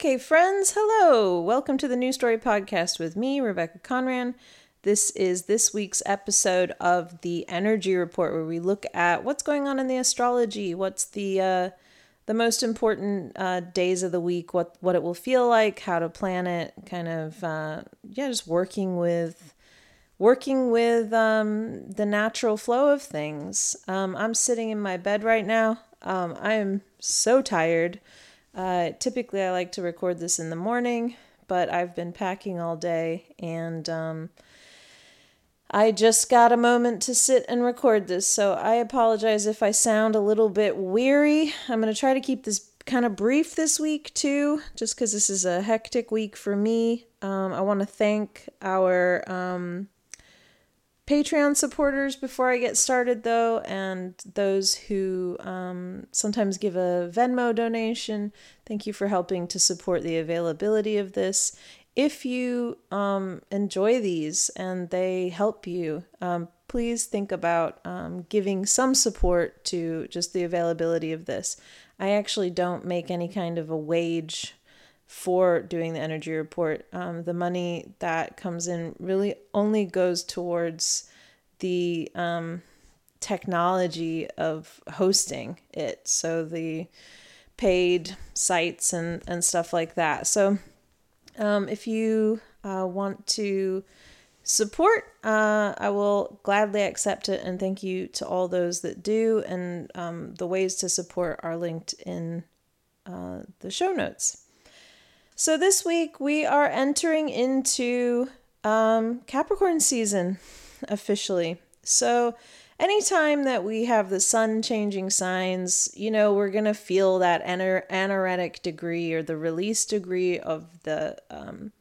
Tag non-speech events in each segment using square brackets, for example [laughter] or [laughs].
Okay, friends, hello. Welcome to the New Story Podcast with me, Rebecca Conran. This is this week's episode of the Energy Report, where we look at what's going on in the astrology, what's the uh, the most important uh, days of the week, what what it will feel like, how to plan it, kind of uh, yeah, just working with working with um, the natural flow of things. Um, I'm sitting in my bed right now. Um, I am so tired. Uh, typically, I like to record this in the morning, but I've been packing all day and um, I just got a moment to sit and record this. So I apologize if I sound a little bit weary. I'm going to try to keep this kind of brief this week too, just because this is a hectic week for me. Um, I want to thank our um, Patreon supporters before I get started, though, and those who um, sometimes give a Venmo donation. Thank you for helping to support the availability of this. If you um, enjoy these and they help you, um, please think about um, giving some support to just the availability of this. I actually don't make any kind of a wage for doing the energy report. Um, the money that comes in really only goes towards the um, technology of hosting it. So the paid sites and, and stuff like that. So um, if you uh, want to support, uh, I will gladly accept it. And thank you to all those that do. And um, the ways to support are linked in uh, the show notes. So this week we are entering into um, Capricorn season officially. So anytime that we have the sun changing signs, you know, we're going to feel that anar- anaretic degree or the release degree of the um,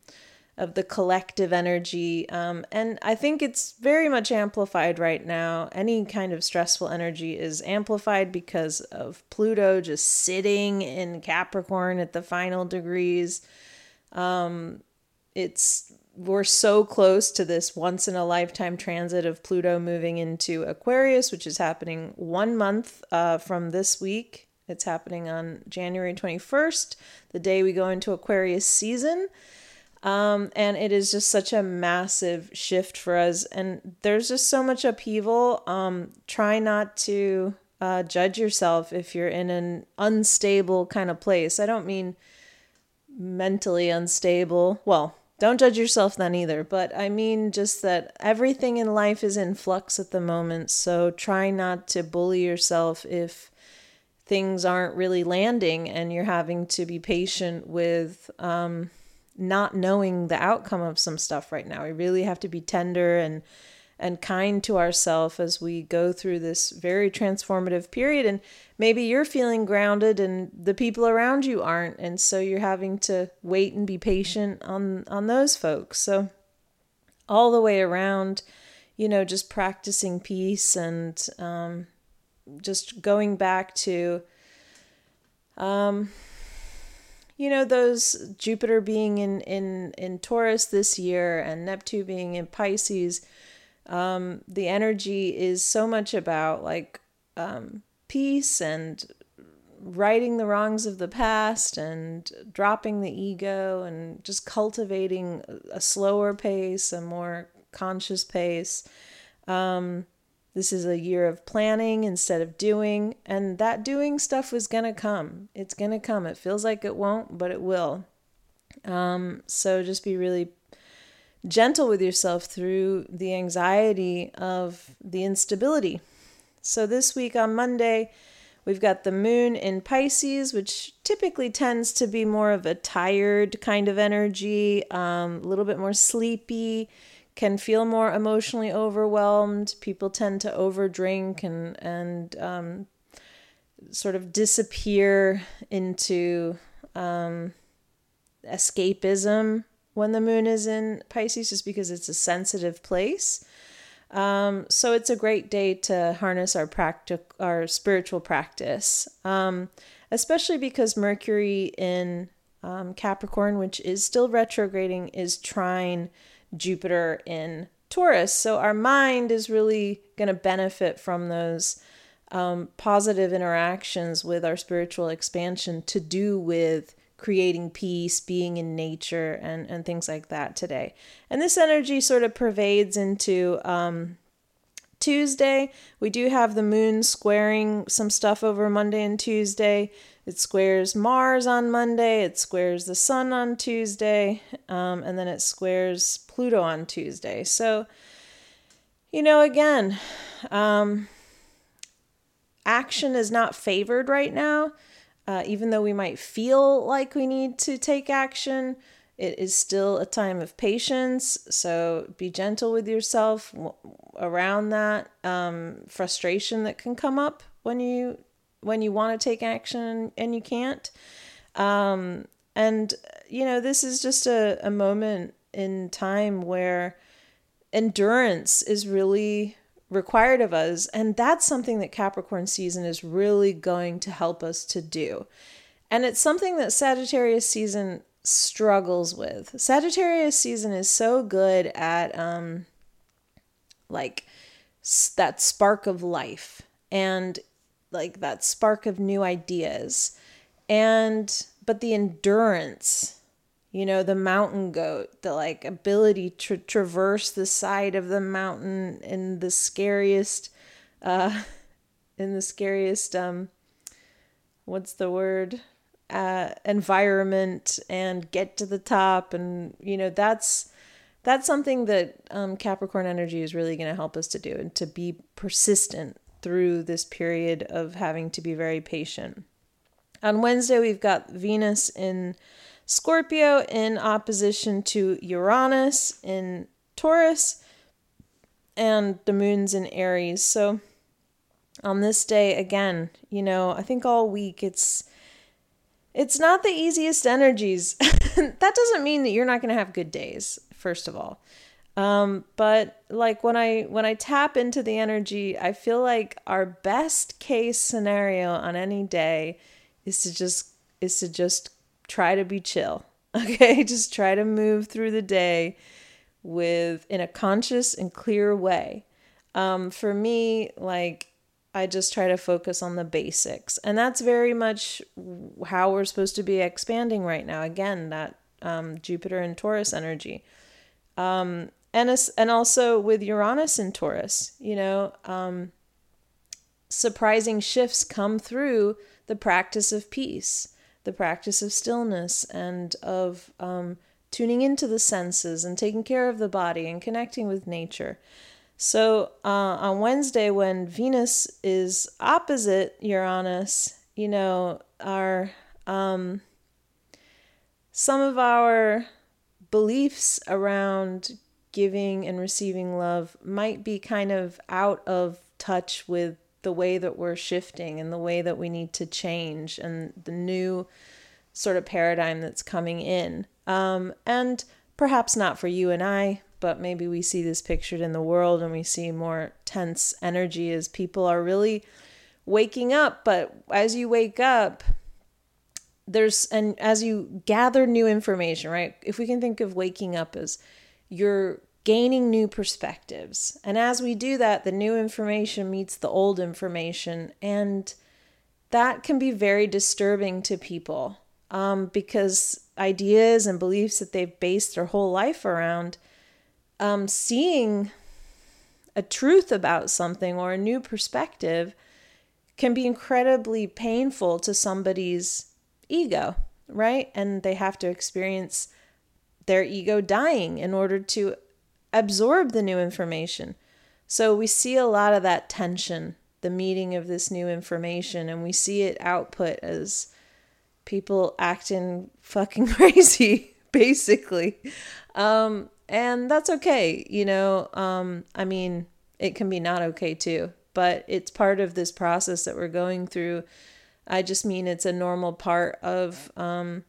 of the collective energy. Um, and I think it's very much amplified right now. Any kind of stressful energy is amplified because of Pluto just sitting in Capricorn at the final degrees. Um, it's we're so close to this once in a lifetime transit of Pluto moving into Aquarius, which is happening one month uh, from this week. It's happening on January 21st, the day we go into Aquarius season. Um, and it is just such a massive shift for us. And there's just so much upheaval. Um, try not to uh, judge yourself if you're in an unstable kind of place. I don't mean mentally unstable. Well, don't judge yourself then either, but I mean just that everything in life is in flux at the moment, so try not to bully yourself if things aren't really landing and you're having to be patient with um, not knowing the outcome of some stuff right now. We really have to be tender and and kind to ourselves as we go through this very transformative period. And maybe you're feeling grounded and the people around you aren't. And so you're having to wait and be patient on, on those folks. So, all the way around, you know, just practicing peace and um, just going back to, um, you know, those Jupiter being in, in, in Taurus this year and Neptune being in Pisces um, the energy is so much about like um, peace and righting the wrongs of the past and dropping the ego and just cultivating a slower pace, a more conscious pace. Um, this is a year of planning instead of doing, and that doing stuff is gonna come. It's gonna come. It feels like it won't, but it will. Um, so just be really gentle with yourself through the anxiety of the instability. So, this week on Monday, we've got the moon in Pisces, which typically tends to be more of a tired kind of energy, um, a little bit more sleepy, can feel more emotionally overwhelmed. People tend to overdrink and, and um, sort of disappear into um, escapism when the moon is in Pisces just because it's a sensitive place. Um, so it's a great day to harness our practic- our spiritual practice, um, especially because Mercury in um, Capricorn, which is still retrograding, is trine Jupiter in Taurus. So our mind is really going to benefit from those um, positive interactions with our spiritual expansion to do with creating peace, being in nature, and, and things like that today. And this energy sort of pervades into um, Tuesday. We do have the moon squaring some stuff over Monday and Tuesday. It squares Mars on Monday, it squares the Sun on Tuesday, um, and then it squares Pluto on Tuesday. So, you know, again, um, action is not favored right now. Uh, even though we might feel like we need to take action, it is still a time of patience. So be gentle with yourself around that um, frustration that can come up when you when you want to take action and you can't. Um, and you know, this is just a, a moment in time where endurance is really required of us. And that's something that Capricorn season is really going to help us to do. And it's something that Sagittarius season struggles with. Sagittarius season is so good at um like that spark of life and like that spark of new ideas. And but the endurance you know the mountain goat the like ability to traverse the side of the mountain in the scariest uh [laughs] in the scariest um what's the word uh environment and get to the top and you know that's that's something that um, capricorn energy is really going to help us to do and to be persistent through this period of having to be very patient on wednesday we've got venus in Scorpio in opposition to Uranus in Taurus, and the moon's in Aries. So on this day again, you know, I think all week it's it's not the easiest energies. [laughs] that doesn't mean that you're not going to have good days, first of all. Um, but like when I when I tap into the energy, I feel like our best case scenario on any day is to just is to just try to be chill. [laughs] Okay, just try to move through the day with in a conscious and clear way. Um, for me, like I just try to focus on the basics, and that's very much how we're supposed to be expanding right now. Again, that um, Jupiter and Taurus energy, um, and and also with Uranus and Taurus, you know, um, surprising shifts come through the practice of peace the practice of stillness and of um, tuning into the senses and taking care of the body and connecting with nature. So uh, on Wednesday, when Venus is opposite Uranus, you know, our um, some of our beliefs around giving and receiving love might be kind of out of touch with the way that we're shifting and the way that we need to change and the new sort of paradigm that's coming in. Um, and perhaps not for you and I, but maybe we see this pictured in the world and we see more tense energy as people are really waking up. But as you wake up, there's, and as you gather new information, right? If we can think of waking up as you're gaining new perspectives. And as we do that, the new information meets the old information. And that can be very disturbing to people um, because ideas and beliefs that they've based their whole life around, um, seeing a truth about something or a new perspective can be incredibly painful to somebody's ego, right? And they have to experience their ego dying in order to absorb the new information. So we see a lot of that tension, the meeting of this new information, and we see it output as people acting fucking [laughs] crazy, basically. Um, and that's okay, you know. Um, I mean, it can be not okay too, but it's part of this process that we're going through. I just mean it's a normal part of um,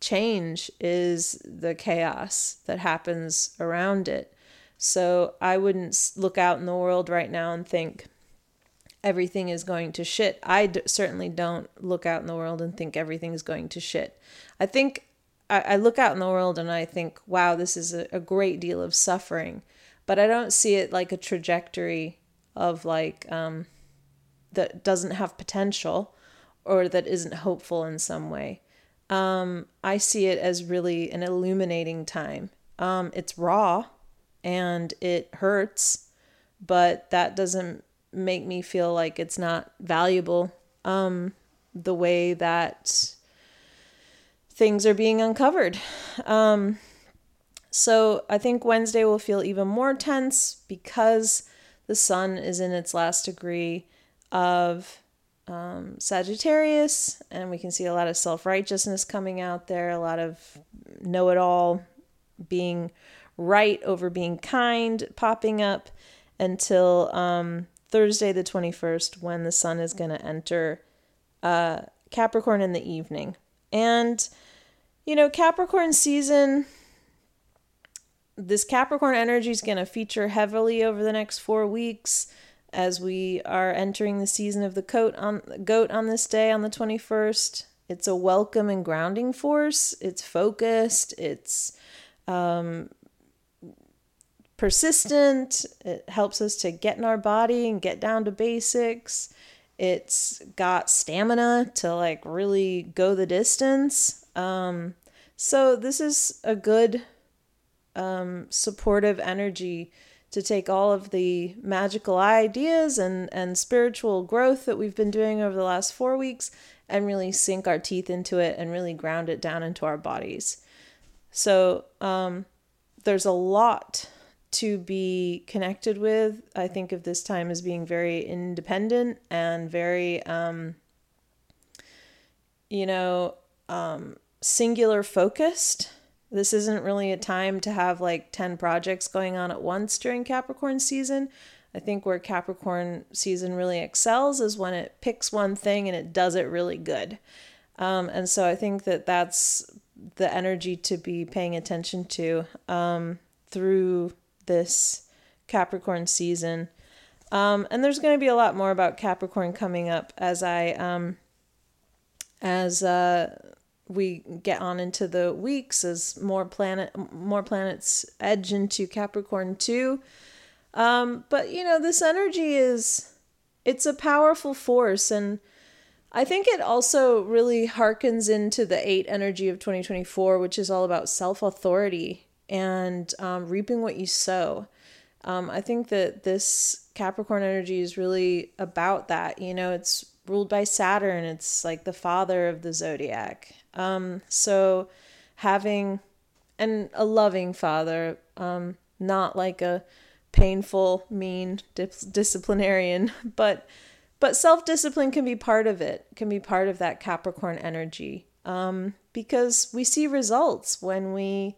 change is the chaos that happens around it. So I wouldn't look out in the world right now and think everything is going to shit. I d- certainly don't look out in the world and think everything is going to shit. I think I, I look out in the world and I think, wow, this is a, a great deal of suffering, but I don't see it like a trajectory of like um, that doesn't have potential or that isn't hopeful in some way. Um, I see it as really an illuminating time. Um, it's raw and it hurts, but that doesn't make me feel like it's not valuable um, the way that things are being uncovered. Um, so I think Wednesday will feel even more tense because the sun is in its last degree of um, Sagittarius, and we can see a lot of self righteousness coming out there, a lot of know it all, being right over being kind popping up until um, Thursday, the 21st, when the sun is going to enter uh, Capricorn in the evening. And, you know, Capricorn season, this Capricorn energy is going to feature heavily over the next four weeks as we are entering the season of the goat on goat on this day on the 21st. It's a welcome and grounding force. It's focused. It's um, persistent. It helps us to get in our body and get down to basics. It's got stamina to like really go the distance. Um, so this is a good um, supportive energy to take all of the magical ideas and, and spiritual growth that we've been doing over the last four weeks and really sink our teeth into it and really ground it down into our bodies. So um, there's a lot to be connected with. I think of this time as being very independent and very, um, you know, um, singular focused this isn't really a time to have like 10 projects going on at once during Capricorn season. I think where Capricorn season really excels is when it picks one thing and it does it really good. Um, and so I think that that's the energy to be paying attention to um, through this Capricorn season. Um, and there's going to be a lot more about Capricorn coming up as I um, as uh, we get on into the weeks as more planet more planets edge into Capricorn too. Um, but you know, this energy is it's a powerful force and I think it also really harkens into the eight energy of 2024, which is all about self authority and um, reaping what you sow. Um, I think that this Capricorn energy is really about that. You know, it's ruled by Saturn, it's like the father of the zodiac. Um, so having and a loving father, um, not like a painful, mean dis- disciplinarian, [laughs] but but self discipline can be part of it. Can be part of that Capricorn energy. Um, because we see results when we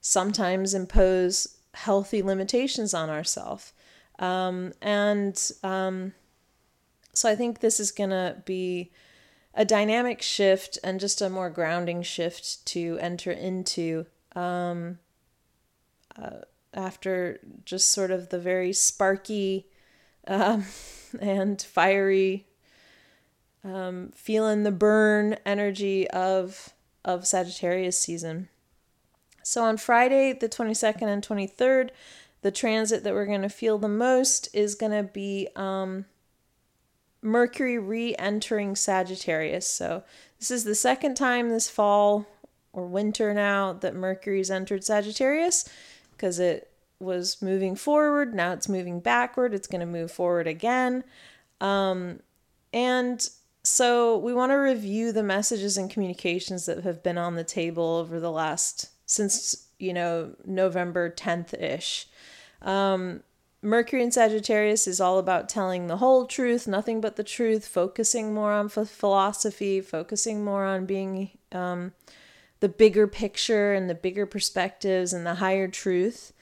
sometimes impose healthy limitations on ourselves. Um, and um, so I think this is going to be a dynamic shift and just a more grounding shift to enter into um, uh, after just sort of the very sparky um, [laughs] and fiery um, feeling the burn energy of of Sagittarius season. So on Friday, the 22nd and 23rd, the transit that we're going to feel the most is going to be um, Mercury re entering Sagittarius. So, this is the second time this fall or winter now that Mercury's entered Sagittarius because it was moving forward. Now it's moving backward. It's going to move forward again. Um, and so, we want to review the messages and communications that have been on the table over the last, since, you know, November 10th ish. Um, Mercury in Sagittarius is all about telling the whole truth, nothing but the truth, focusing more on philosophy, focusing more on being um, the bigger picture and the bigger perspectives and the higher truth.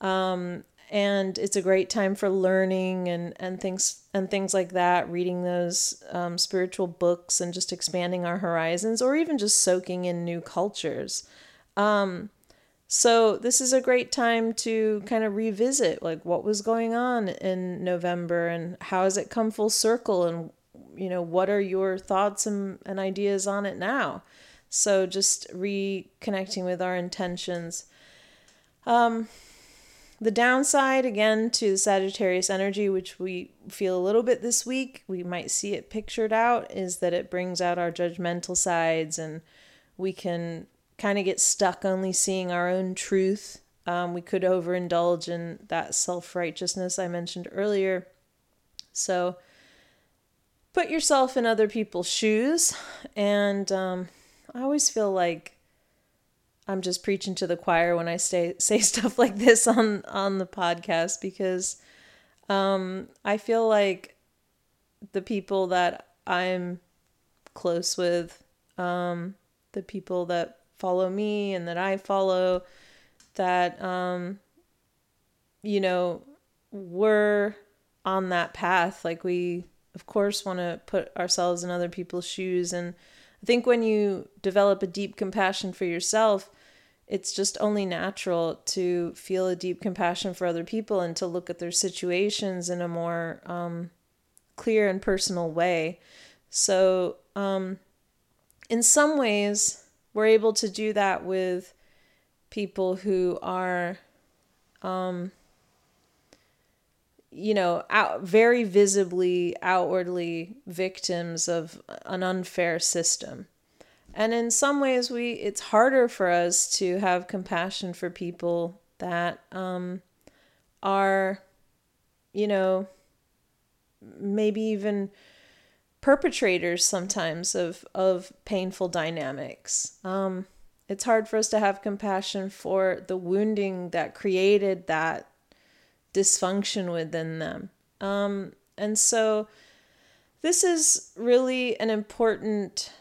Um, and it's a great time for learning and, and things and things like that, reading those um, spiritual books and just expanding our horizons, or even just soaking in new cultures. Um, so this is a great time to kind of revisit like what was going on in November and how has it come full circle and you know what are your thoughts and, and ideas on it now. So just reconnecting with our intentions. Um, the downside again to the Sagittarius energy, which we feel a little bit this week, we might see it pictured out, is that it brings out our judgmental sides and we can kind of get stuck only seeing our own truth. Um, we could overindulge in that self righteousness I mentioned earlier. So put yourself in other people's shoes. And um, I always feel like I'm just preaching to the choir when I say [laughs] say stuff like this on on the podcast because um, I feel like the people that I'm close with, um, the people that follow me and that I follow, that um, you know, we're on that path. Like we, of course, want to put ourselves in other people's shoes and I think when you develop a deep compassion for yourself, it's just only natural to feel a deep compassion for other people and to look at their situations in a more um, clear and personal way. So, um, in some ways, we're able to do that with people who are, um, you know, out, very visibly, outwardly victims of an unfair system. And in some ways, we it's harder for us to have compassion for people that um, are, you know, maybe even perpetrators sometimes of of painful dynamics. Um, it's hard for us to have compassion for the wounding that created that dysfunction within them. Um, and so, this is really an important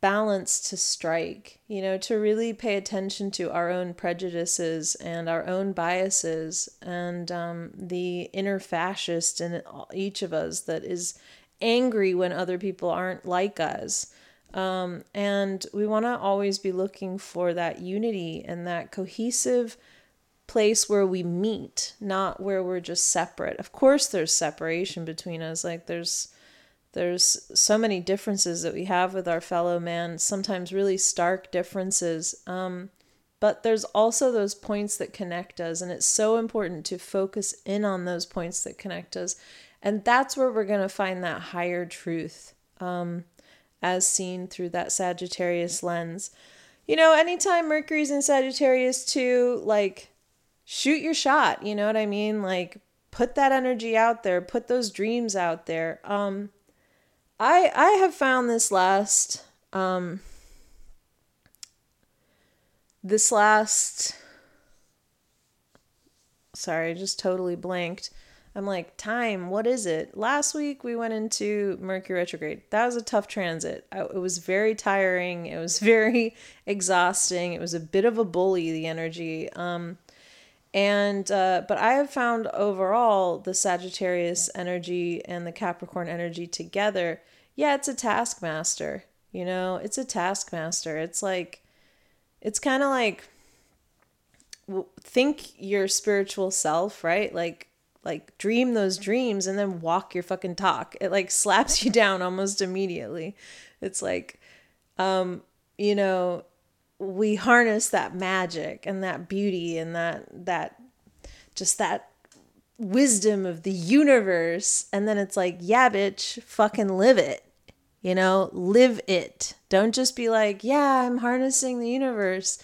balance to strike, you know, to really pay attention to our own prejudices and our own biases and um, the inner fascist in each of us that is angry when other people aren't like us. Um, and we want to always be looking for that unity and that cohesive place where we meet, not where we're just separate. Of course, there's separation between us. Like, there's there's so many differences that we have with our fellow man, sometimes really stark differences. Um, but there's also those points that connect us, and it's so important to focus in on those points that connect us. And that's where we're going to find that higher truth um, as seen through that Sagittarius lens. You know, anytime Mercury's in Sagittarius too, like shoot your shot, you know what I mean? Like put that energy out there, put those dreams out there. Um I I have found this last um this last sorry, I just totally blanked. I'm like, time, what is it? Last week we went into Mercury retrograde. That was a tough transit. I, it was very tiring. It was [laughs] very exhausting. It was a bit of a bully, the energy. Um, and uh, but I have found overall the Sagittarius energy and the Capricorn energy together. Yeah, it's a taskmaster. You know, it's a taskmaster. It's like, it's kind of like think your spiritual self, right? Like like dream those dreams and then walk your fucking talk. It like slaps you [laughs] down almost immediately. It's like um you know, we harness that magic and that beauty and that that just that wisdom of the universe and then it's like yeah bitch fucking live it you know live it don't just be like yeah i'm harnessing the universe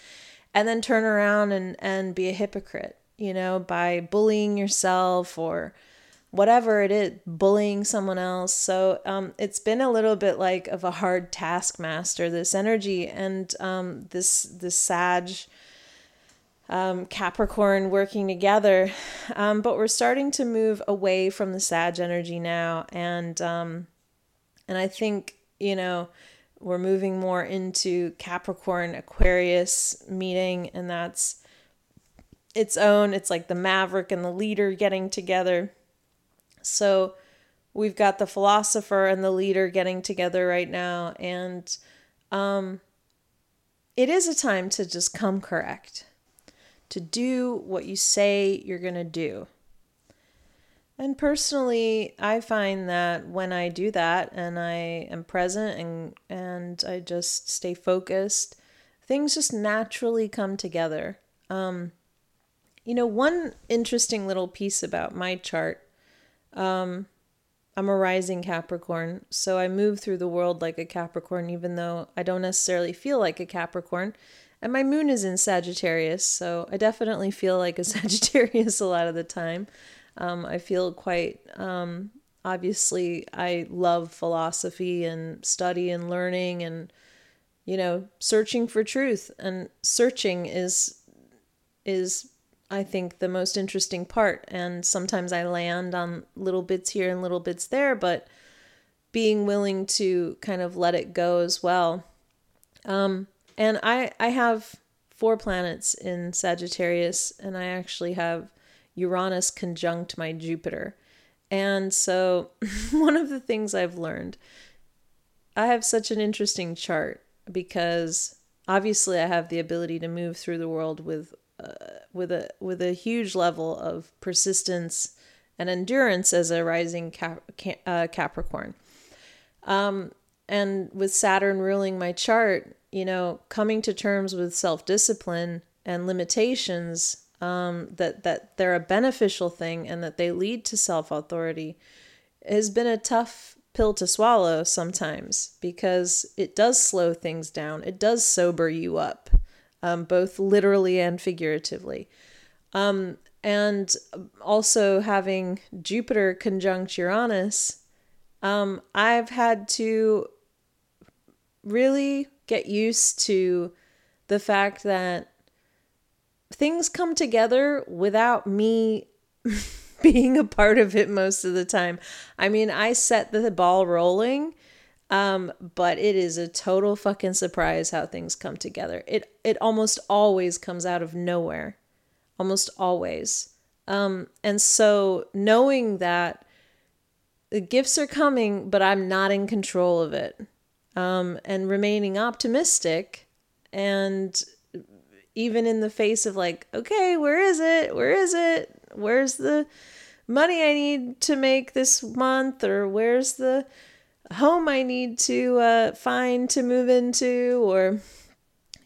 and then turn around and and be a hypocrite you know by bullying yourself or whatever it is, bullying someone else. So um, it's been a little bit like of a hard taskmaster, this energy and um, this this Sag um, Capricorn working together. Um, but we're starting to move away from the Sag energy now, and um, and I think you know we're moving more into Capricorn Aquarius meeting, and that's its own. It's like the maverick and the leader getting together so we've got the philosopher and the leader getting together right now, and um, it is a time to just come correct, to do what you say you're going to do. And personally, I find that when I do that and I am present and and I just stay focused, things just naturally come together. Um, you know, one interesting little piece about my chart um, I'm a rising Capricorn, so I move through the world like a Capricorn, even though I don't necessarily feel like a Capricorn. And my moon is in Sagittarius, so I definitely feel like a [laughs] Sagittarius a lot of the time. Um, I feel quite, um, obviously, I love philosophy and study and learning and, you know, searching for truth. And searching is, is I think, the most interesting part. And sometimes I land on little bits here and little bits there, but being willing to kind of let it go as well. Um, and I, I have four planets in Sagittarius, and I actually have Uranus conjunct my Jupiter. And so, [laughs] one of the things I've learned, I have such an interesting chart because obviously I have the ability to move through the world with with a with a huge level of persistence and endurance as a rising cap, uh, Capricorn. Um, and with Saturn ruling my chart, you know, coming to terms with self discipline and limitations, um, that that they're a beneficial thing and that they lead to self authority, has been a tough pill to swallow sometimes because it does slow things down. It does sober you up um, both literally and figuratively. Um, and also having Jupiter conjunct Uranus, um, I've had to really get used to the fact that things come together without me [laughs] being a part of it most of the time. I mean, I set the ball rolling um, but it is a total fucking surprise how things come together. It it almost always comes out of nowhere. Almost always. Um, and so knowing that the gifts are coming, but I'm not in control of it. Um, and remaining optimistic and even in the face of like, okay, where is it? Where is it? Where's the money I need to make this month? Or where's the home I need to uh, find to move into, or,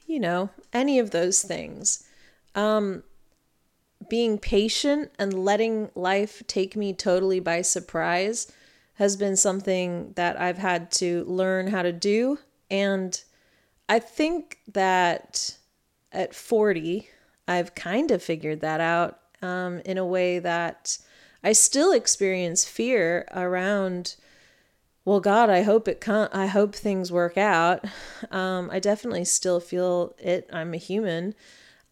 you know, any of those things. Um, being patient and letting life take me totally by surprise has been something that I've had to learn how to do. And I think that at 40, I've kind of figured that out um, in a way that I still experience fear around well god i hope it i hope things work out. Um, i definitely still feel it. I'm a human.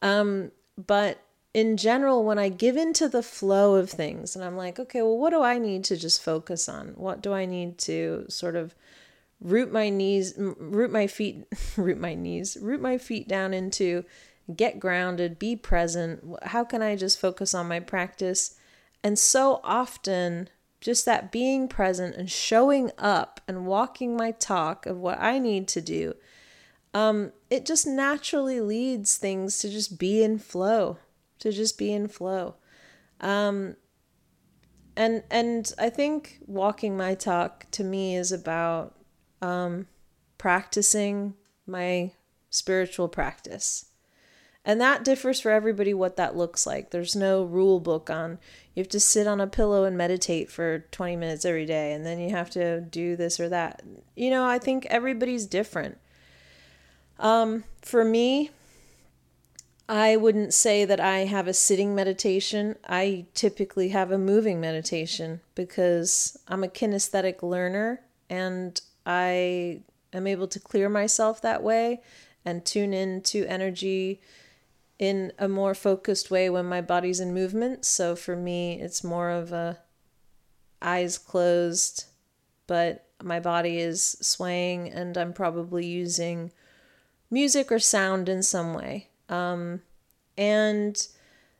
Um, but in general when i give into the flow of things and i'm like okay well what do i need to just focus on? What do i need to sort of root my knees root my feet [laughs] root my knees root my feet down into get grounded be present. How can i just focus on my practice? And so often just that being present and showing up and walking my talk of what I need to do, um, it just naturally leads things to just be in flow, to just be in flow. Um, and and I think walking my talk to me is about um, practicing my spiritual practice. And that differs for everybody what that looks like. There's no rule book on you have to sit on a pillow and meditate for 20 minutes every day and then you have to do this or that. You know, I think everybody's different. Um, for me, I wouldn't say that I have a sitting meditation. I typically have a moving meditation because I'm a kinesthetic learner and I am able to clear myself that way and tune into energy in a more focused way when my body's in movement. So for me, it's more of a eyes closed, but my body is swaying and I'm probably using music or sound in some way. Um, and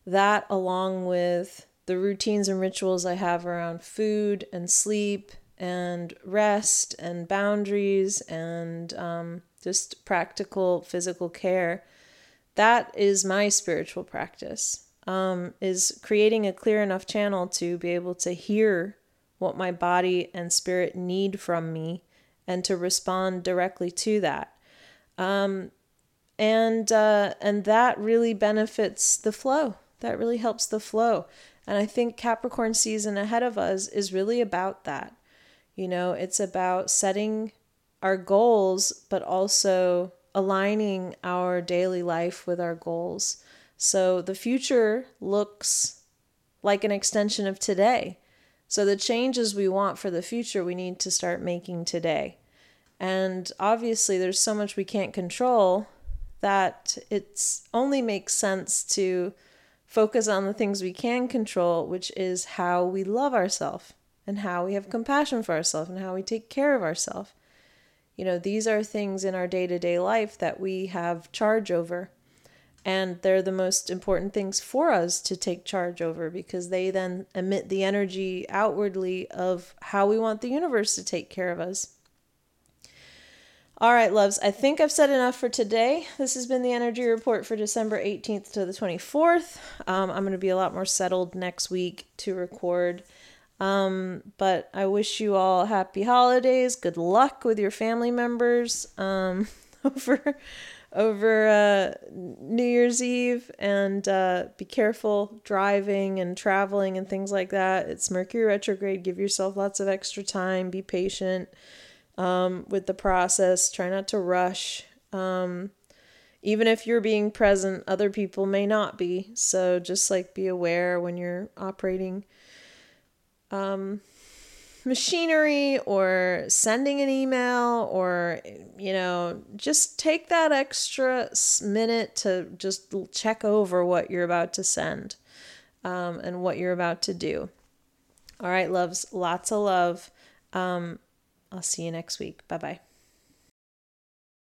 that, along with the routines and rituals I have around food and sleep and rest and boundaries and um, just practical physical care that is my spiritual practice um, is creating a clear enough channel to be able to hear what my body and spirit need from me and to respond directly to that. Um, and uh, and that really benefits the flow. That really helps the flow. And i think capricorn season ahead of us is really about that. You know, it's about setting our goals, but also aligning our daily life with our goals. So the future looks like an extension of today. So the changes we want for the future, we need to start making today. And obviously, there's so much we can't control that it's only makes sense to focus on the things we can control, which is how we love ourselves and how we have compassion for ourselves and how we take care of ourselves. You know, these are things in our day to day life that we have charge over. And they're the most important things for us to take charge over because they then emit the energy outwardly of how we want the universe to take care of us. All right, loves, I think I've said enough for today. This has been the energy report for December 18th to the 24th. Um, I'm going to be a lot more settled next week to record. Um, but I wish you all happy holidays. Good luck with your family members um, [laughs] over over uh, New Year's Eve, and uh, be careful driving and traveling and things like that. It's Mercury retrograde. Give yourself lots of extra time. Be patient um, with the process. Try not to rush. Um, even if you're being present, other people may not be. So just like be aware when you're operating um, machinery or sending an email or, you know, just take that extra minute to just check over what you're about to send um, and what you're about to do. All right, loves, lots of love. Um, I'll see you next week. Bye bye.